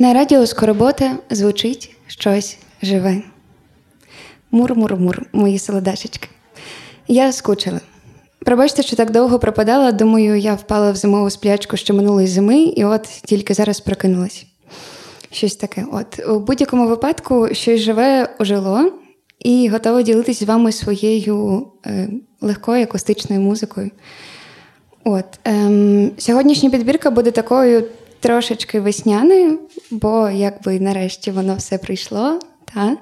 На радіо Скоробота звучить щось живе. Мур-мур-мур, мої солодашечки. Я скучила. Пробачте, що так довго пропадала. Думаю, я впала в зимову сплячку ще минулої зими, і от тільки зараз прокинулась. Щось таке. От у будь-якому випадку щось живе ожило і готове ділитися з вами своєю е, легкою акустичною музикою. От ем, Сьогоднішня підбірка буде такою трошечки весняною, бо якби нарешті воно все прийшло. Та?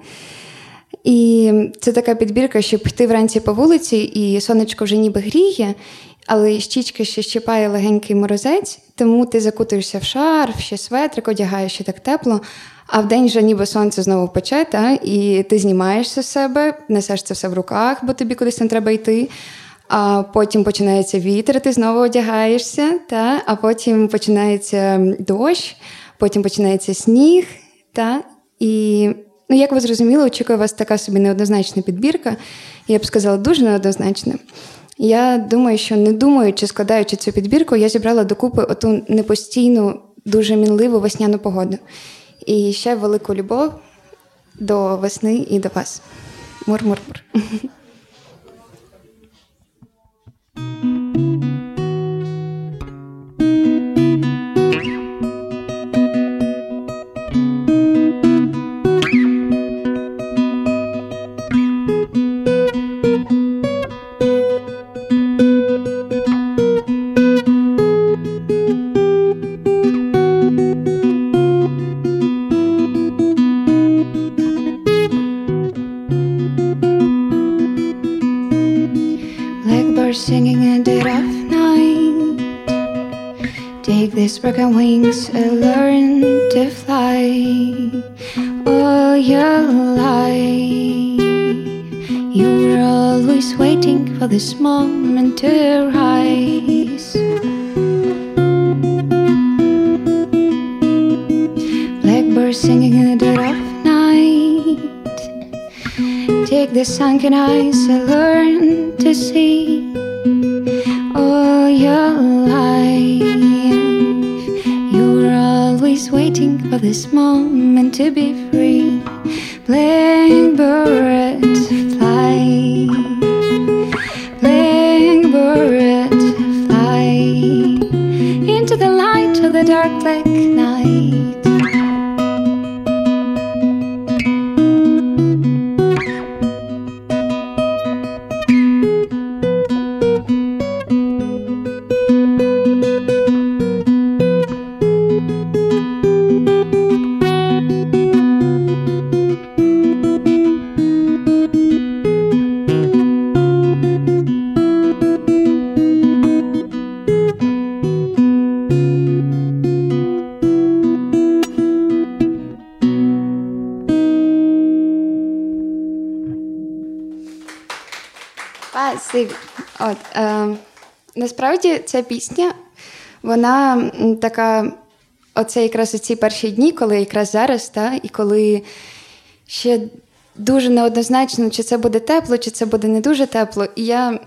І це така підбірка, щоб піти вранці по вулиці, і сонечко вже ніби гріє, але щічки ще щипає легенький морозець, тому ти закутуєшся в шарф, ще светрик, одягаєш ще так тепло. А в день вже ніби сонце знову пече, та, і ти знімаєшся з себе, несеш це все в руках, бо тобі кудись там треба йти. А потім починається вітер, ти знову одягаєшся, та, а потім починається дощ, потім починається сніг. Та, І, ну, як ви зрозуміли, очікує вас така собі неоднозначна підбірка. Я б сказала, дуже неоднозначна. Я думаю, що не думаючи, складаючи цю підбірку, я зібрала докупи оту непостійну, дуже мінливу весняну погоду. І ще велику любов до весни і до вас. Мур-мур-мур. Wings I learn to fly all your life. You were always waiting for this moment to rise. Blackbird singing in the dead of night. Take the sunken eyes I learn to see all your life for this moment to be free. Playing fly, Спасибі. От, е, Насправді ця пісня, вона така, оце якраз у ці перші дні, коли якраз зараз, та, і коли ще дуже неоднозначно, чи це буде тепло, чи це буде не дуже тепло. І я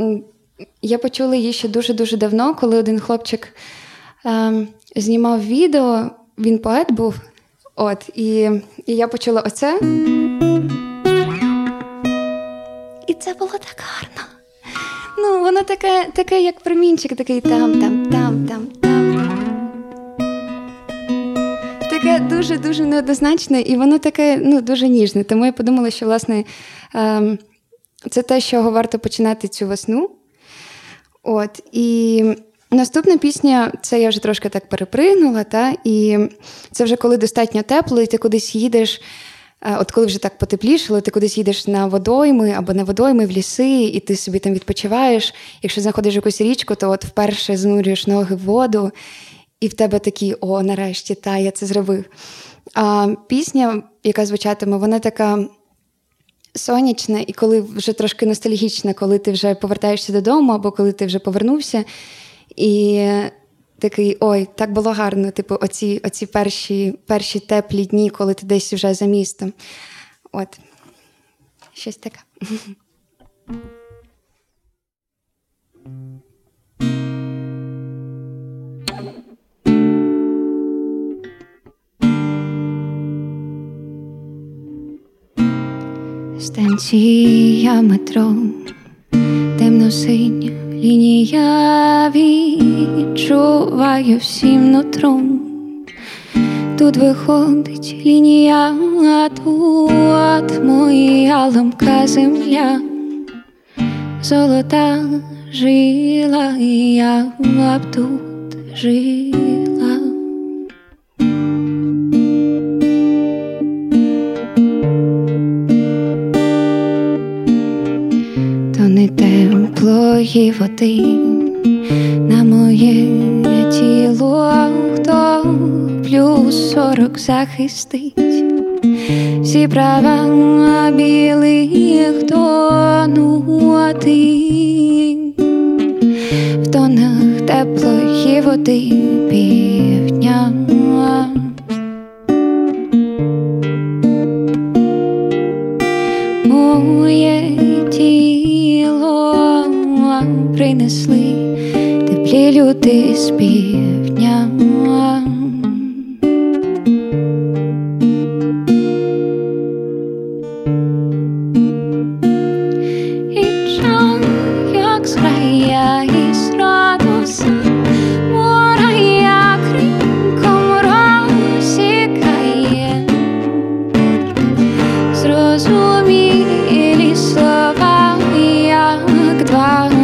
я почула її ще дуже-дуже давно, коли один хлопчик е, знімав відео, він поет був. От, І і я почула оце. І це було так гарно. Ну, воно таке, таке, як промінчик, такий там, там, там, там, там. Таке дуже-дуже неоднозначне, і воно таке ну, дуже ніжне. Тому я подумала, що власне ем, це те, з чого варто починати цю весну. От, І наступна пісня, це я вже трошки так перепригнула, та, і це вже коли достатньо тепло, і ти кудись їдеш. Е, от коли вже так потеплішало, ти кудись їдеш на водойми або на водойми в ліси, і ти собі там відпочиваєш. Якщо знаходиш якусь річку, то от вперше занурюєш ноги в воду, і в тебе такі о, нарешті, та я це зробив. А пісня, яка звучатиме, вона така сонячна, і коли вже трошки ностальгічна, коли ти вже повертаєшся додому, або коли ти вже повернувся. І такий ой, так було гарно, типу, оці оці перші перші теплі дні, коли ти десь вже за містом. От щось таке. Станція метро темно синя лінія відчуваю всім нутром. Тут виходить лінія, а тут моя ламка земля, золота жила, і я б тут жила. Теплої води на моє тіло, хто плюс сорок захистить. Всі права білих тонути в тонах теплої води півдня. принесли теплі люди з півдня. сховатись,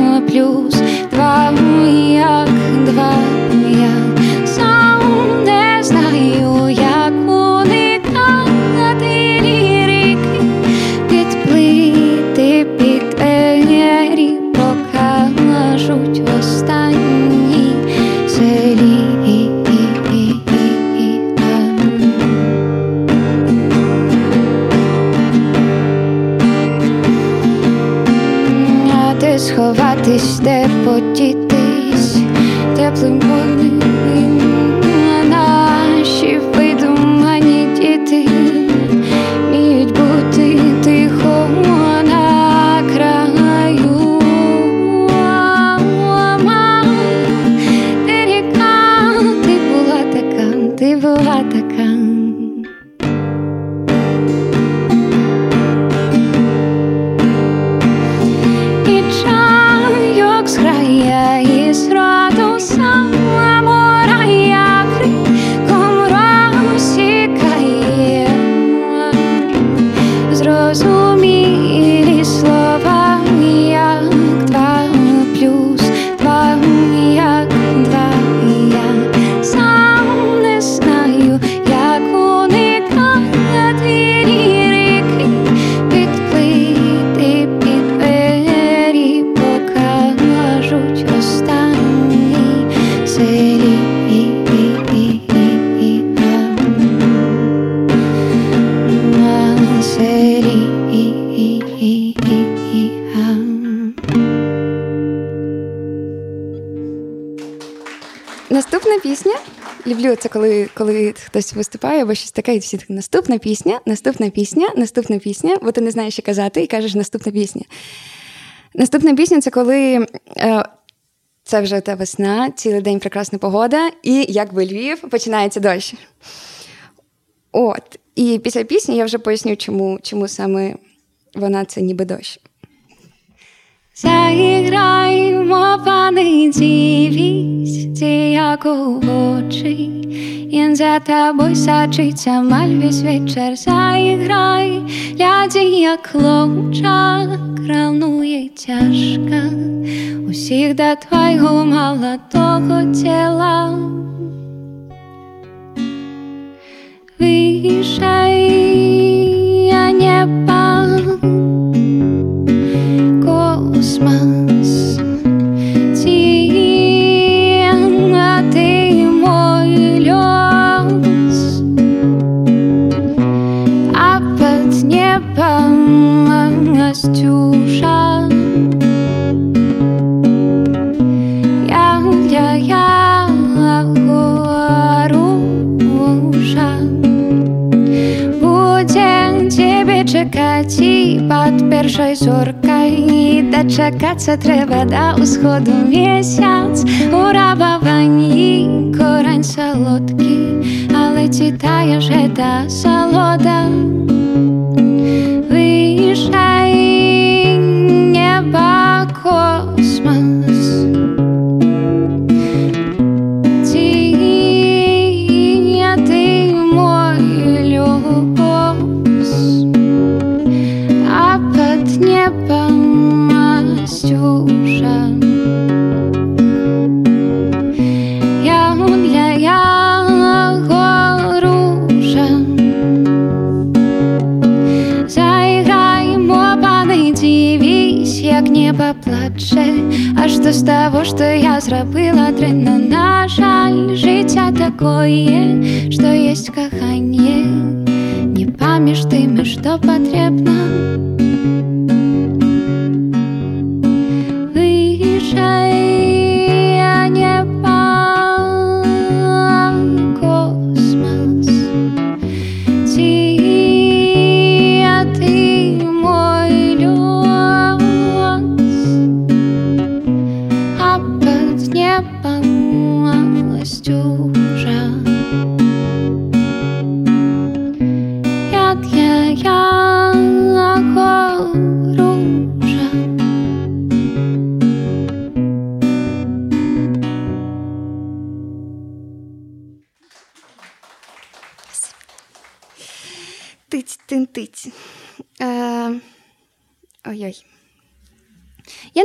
Це, коли коли хтось виступає або щось таке, і всі так наступна пісня, наступна пісня, наступна пісня, бо ти не знаєш, що казати, і кажеш наступна пісня. Наступна пісня це коли е, це вже та весна, цілий день прекрасна погода, і якби Львів починається дощ. От. І після пісні я вже поясню, чому, чому саме вона це ніби дощ. Zagrajmo panici вісті, як у очі, Ін за тобой сочиться маль весь вечер Заіграй, ляді, як хлопчак, Кранує тяжко Усіх до твого молодого тіла. Вишай, Дочекаться треба до усходу місяць У рабованні корень солодкий, але читає же та солода. Не плаче А что с того, что я зрабіла дрэнна на жаль жыцця такое что есть каханне не паміж тым і што патрэбна выязджае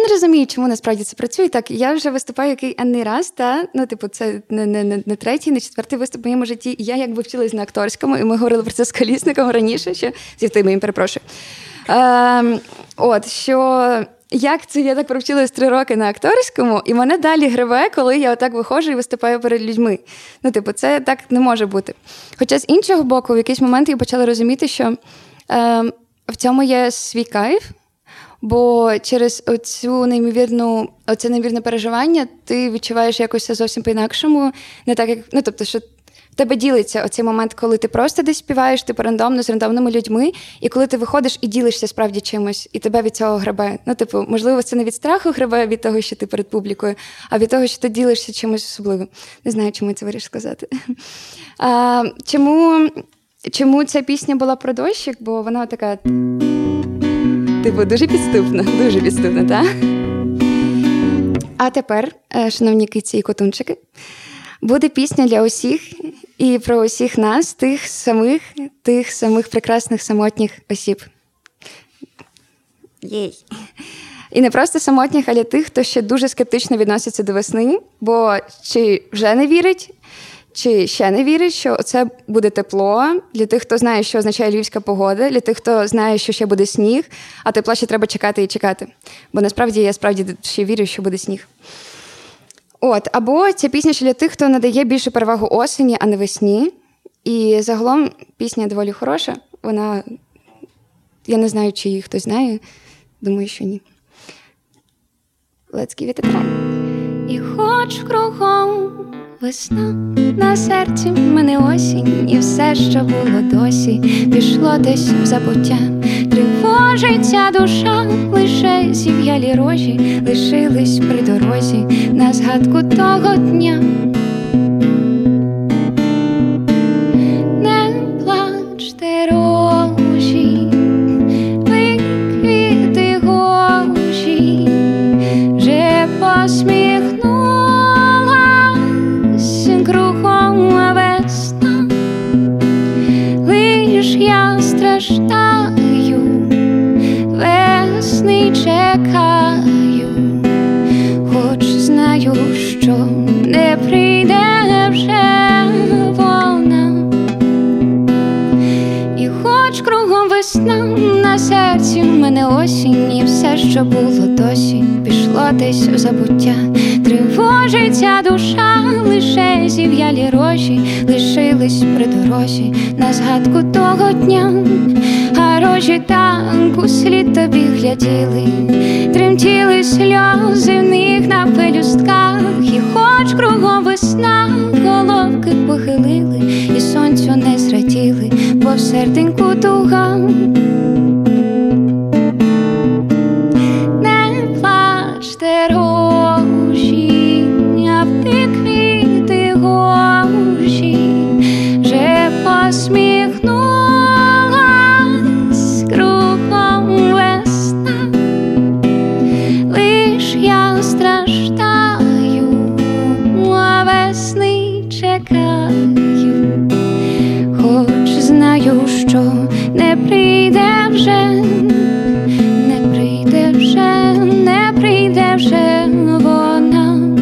розумію, чому насправді це працює. Так, я вже виступаю який енний раз, та ну, типу, це не не, не, не третій, не четвертий виступ в моєму житті. Я якби вчилась на акторському, і ми говорили про це з колісником раніше, ще зі моїм перепрошую. Е, От що. Як це я так провчилась три роки на акторському, і мене далі гриве, коли я отак виходжу і виступаю перед людьми. Ну, типу, це так не може бути. Хоча з іншого боку, в якийсь момент я почала розуміти, що е, в цьому є свій кайф, Бо через оцю неймовірну, оце неймовірне переживання ти відчуваєш якось зовсім по-інакшому, не так як ну, тобто, що тебе ділиться оцей момент, коли ти просто десь співаєш, типу рандомно з рандомними людьми, і коли ти виходиш і ділишся справді чимось, і тебе від цього гребе. Ну, типу, можливо, це не від страху гребе від того, що ти перед публікою, а від того, що ти ділишся чимось особливим. Не знаю, чому я це вирішив сказати. А, Чому чому ця пісня була про дощик? Бо вона така. Типу, дуже підступно, дуже підступно, так? А тепер, е, шановні киці і котунчики, буде пісня для усіх і про усіх нас, тих самих, тих самих прекрасних самотніх осіб. Єй. І не просто самотніх, але тих, хто ще дуже скептично відноситься до весни, бо чи вже не вірить, чи ще не вірить, що це буде тепло для тих, хто знає, що означає львівська погода, для тих, хто знає, що ще буде сніг, а тепло ще треба чекати і чекати. Бо насправді я справді ще вірю, що буде сніг. От, Або ця пісня ще для тих, хто надає більше перевагу осені, а не весні. І загалом пісня доволі хороша. Вона, я не знаю, чи її хтось знає. Думаю, що ні. Let's give it a try. І хоч кругом Весна на серці мене осінь, і все, що було досі, пішло десь в забуття. Тривожиться душа, лише зів'ялі рожі, лишились при дорозі на згадку того дня. Того дня, а рожі так у слід тобі гляділи, тремтіли сльози в них на пелюстках, і хоч кругом весна, головки похилили, і сонцю не зраділи, бо в серденьку туга. Знаю, що не прийде вже, не прийде вже, не прийде вже вона.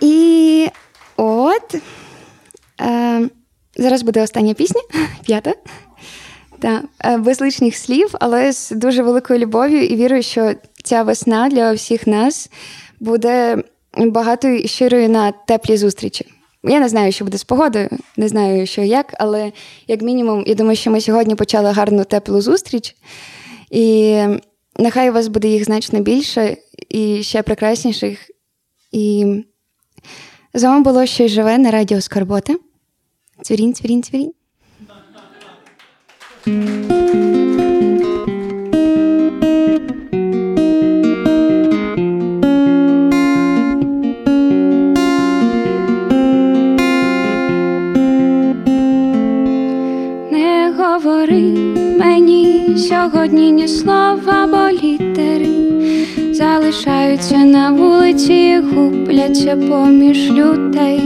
І от е, зараз буде остання пісня, п'ята. Та, е, без лишніх слів, але з дуже великою любов'ю і вірою, що ця весна для всіх нас буде багатою і щирою на теплі зустрічі. Я не знаю, що буде з погодою, не знаю, що як, але як мінімум, я думаю, що ми сьогодні почали гарну теплу зустріч, і нехай у вас буде їх значно більше і ще прекрасніших. І з вами було щось живе на радіо Скарбота. Цвірінь, цвірінь, цвірінь. Сьогодні ні слова, бо літери залишаються на вулиці, губляться поміж людей.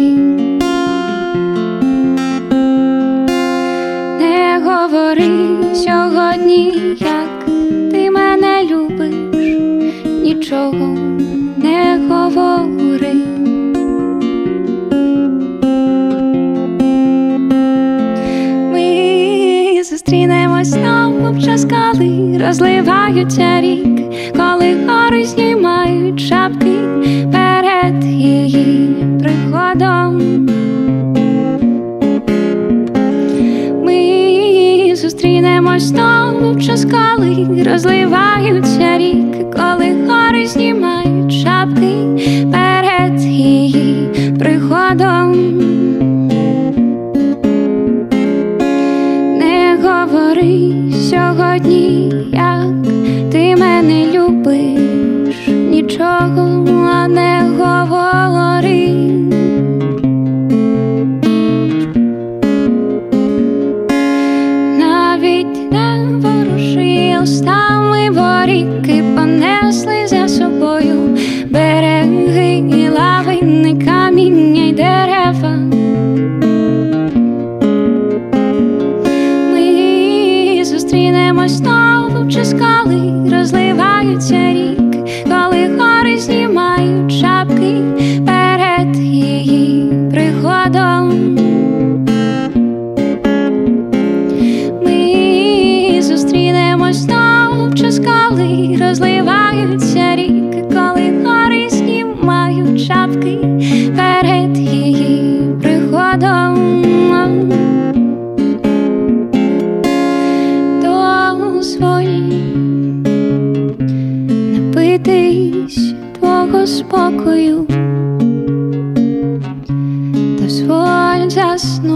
Не говори сьогодні, як ти мене любиш, нічого коли розливаються рік, коли гори знімають шапки перед її приходом. Ми зустрінемось знову час, скали, розливаються ріки, коли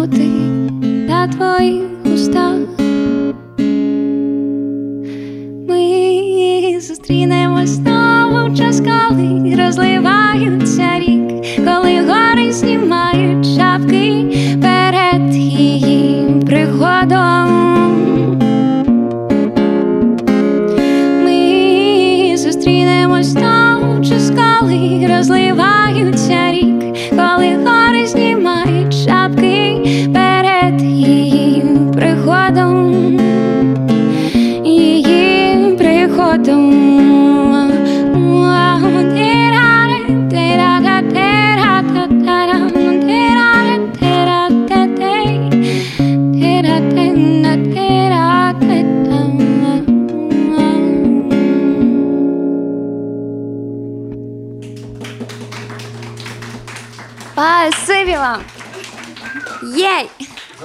заснути на твоїх устах. Ми зустрінемось знову час, коли розливаються ріки,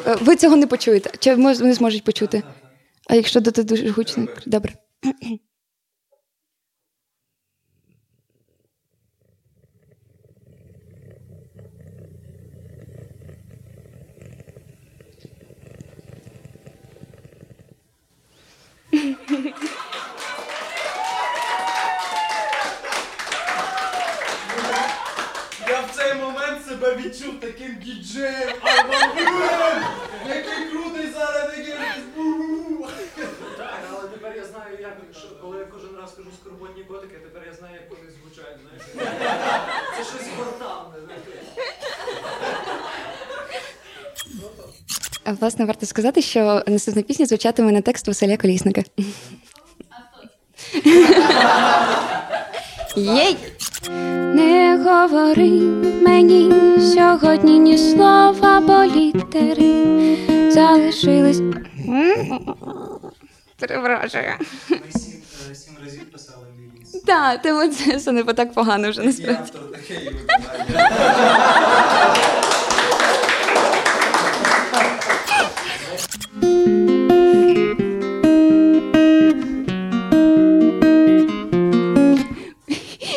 Ви цього не почуєте. Чи вони зможуть почути? А якщо дати дуже гучно, добре. Я в цей момент себе відчув таким діджеєм, Це щось гортанне. Власне, варто сказати, що наступна пісня звучатиме на текст Василя Колісника. Єй! Не говори мені сьогодні ні слова, бо літери залишились. Перевражує. Ми сім, е, сім разів писали. Так, тому це все не так погано вже насправді.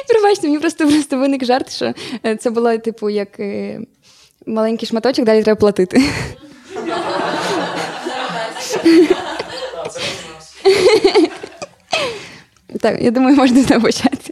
Пробачте, мені просто просто виник жарт, що е, це було, типу, як е, маленький шматочок, далі треба платити. Так, я думаю, можна почати.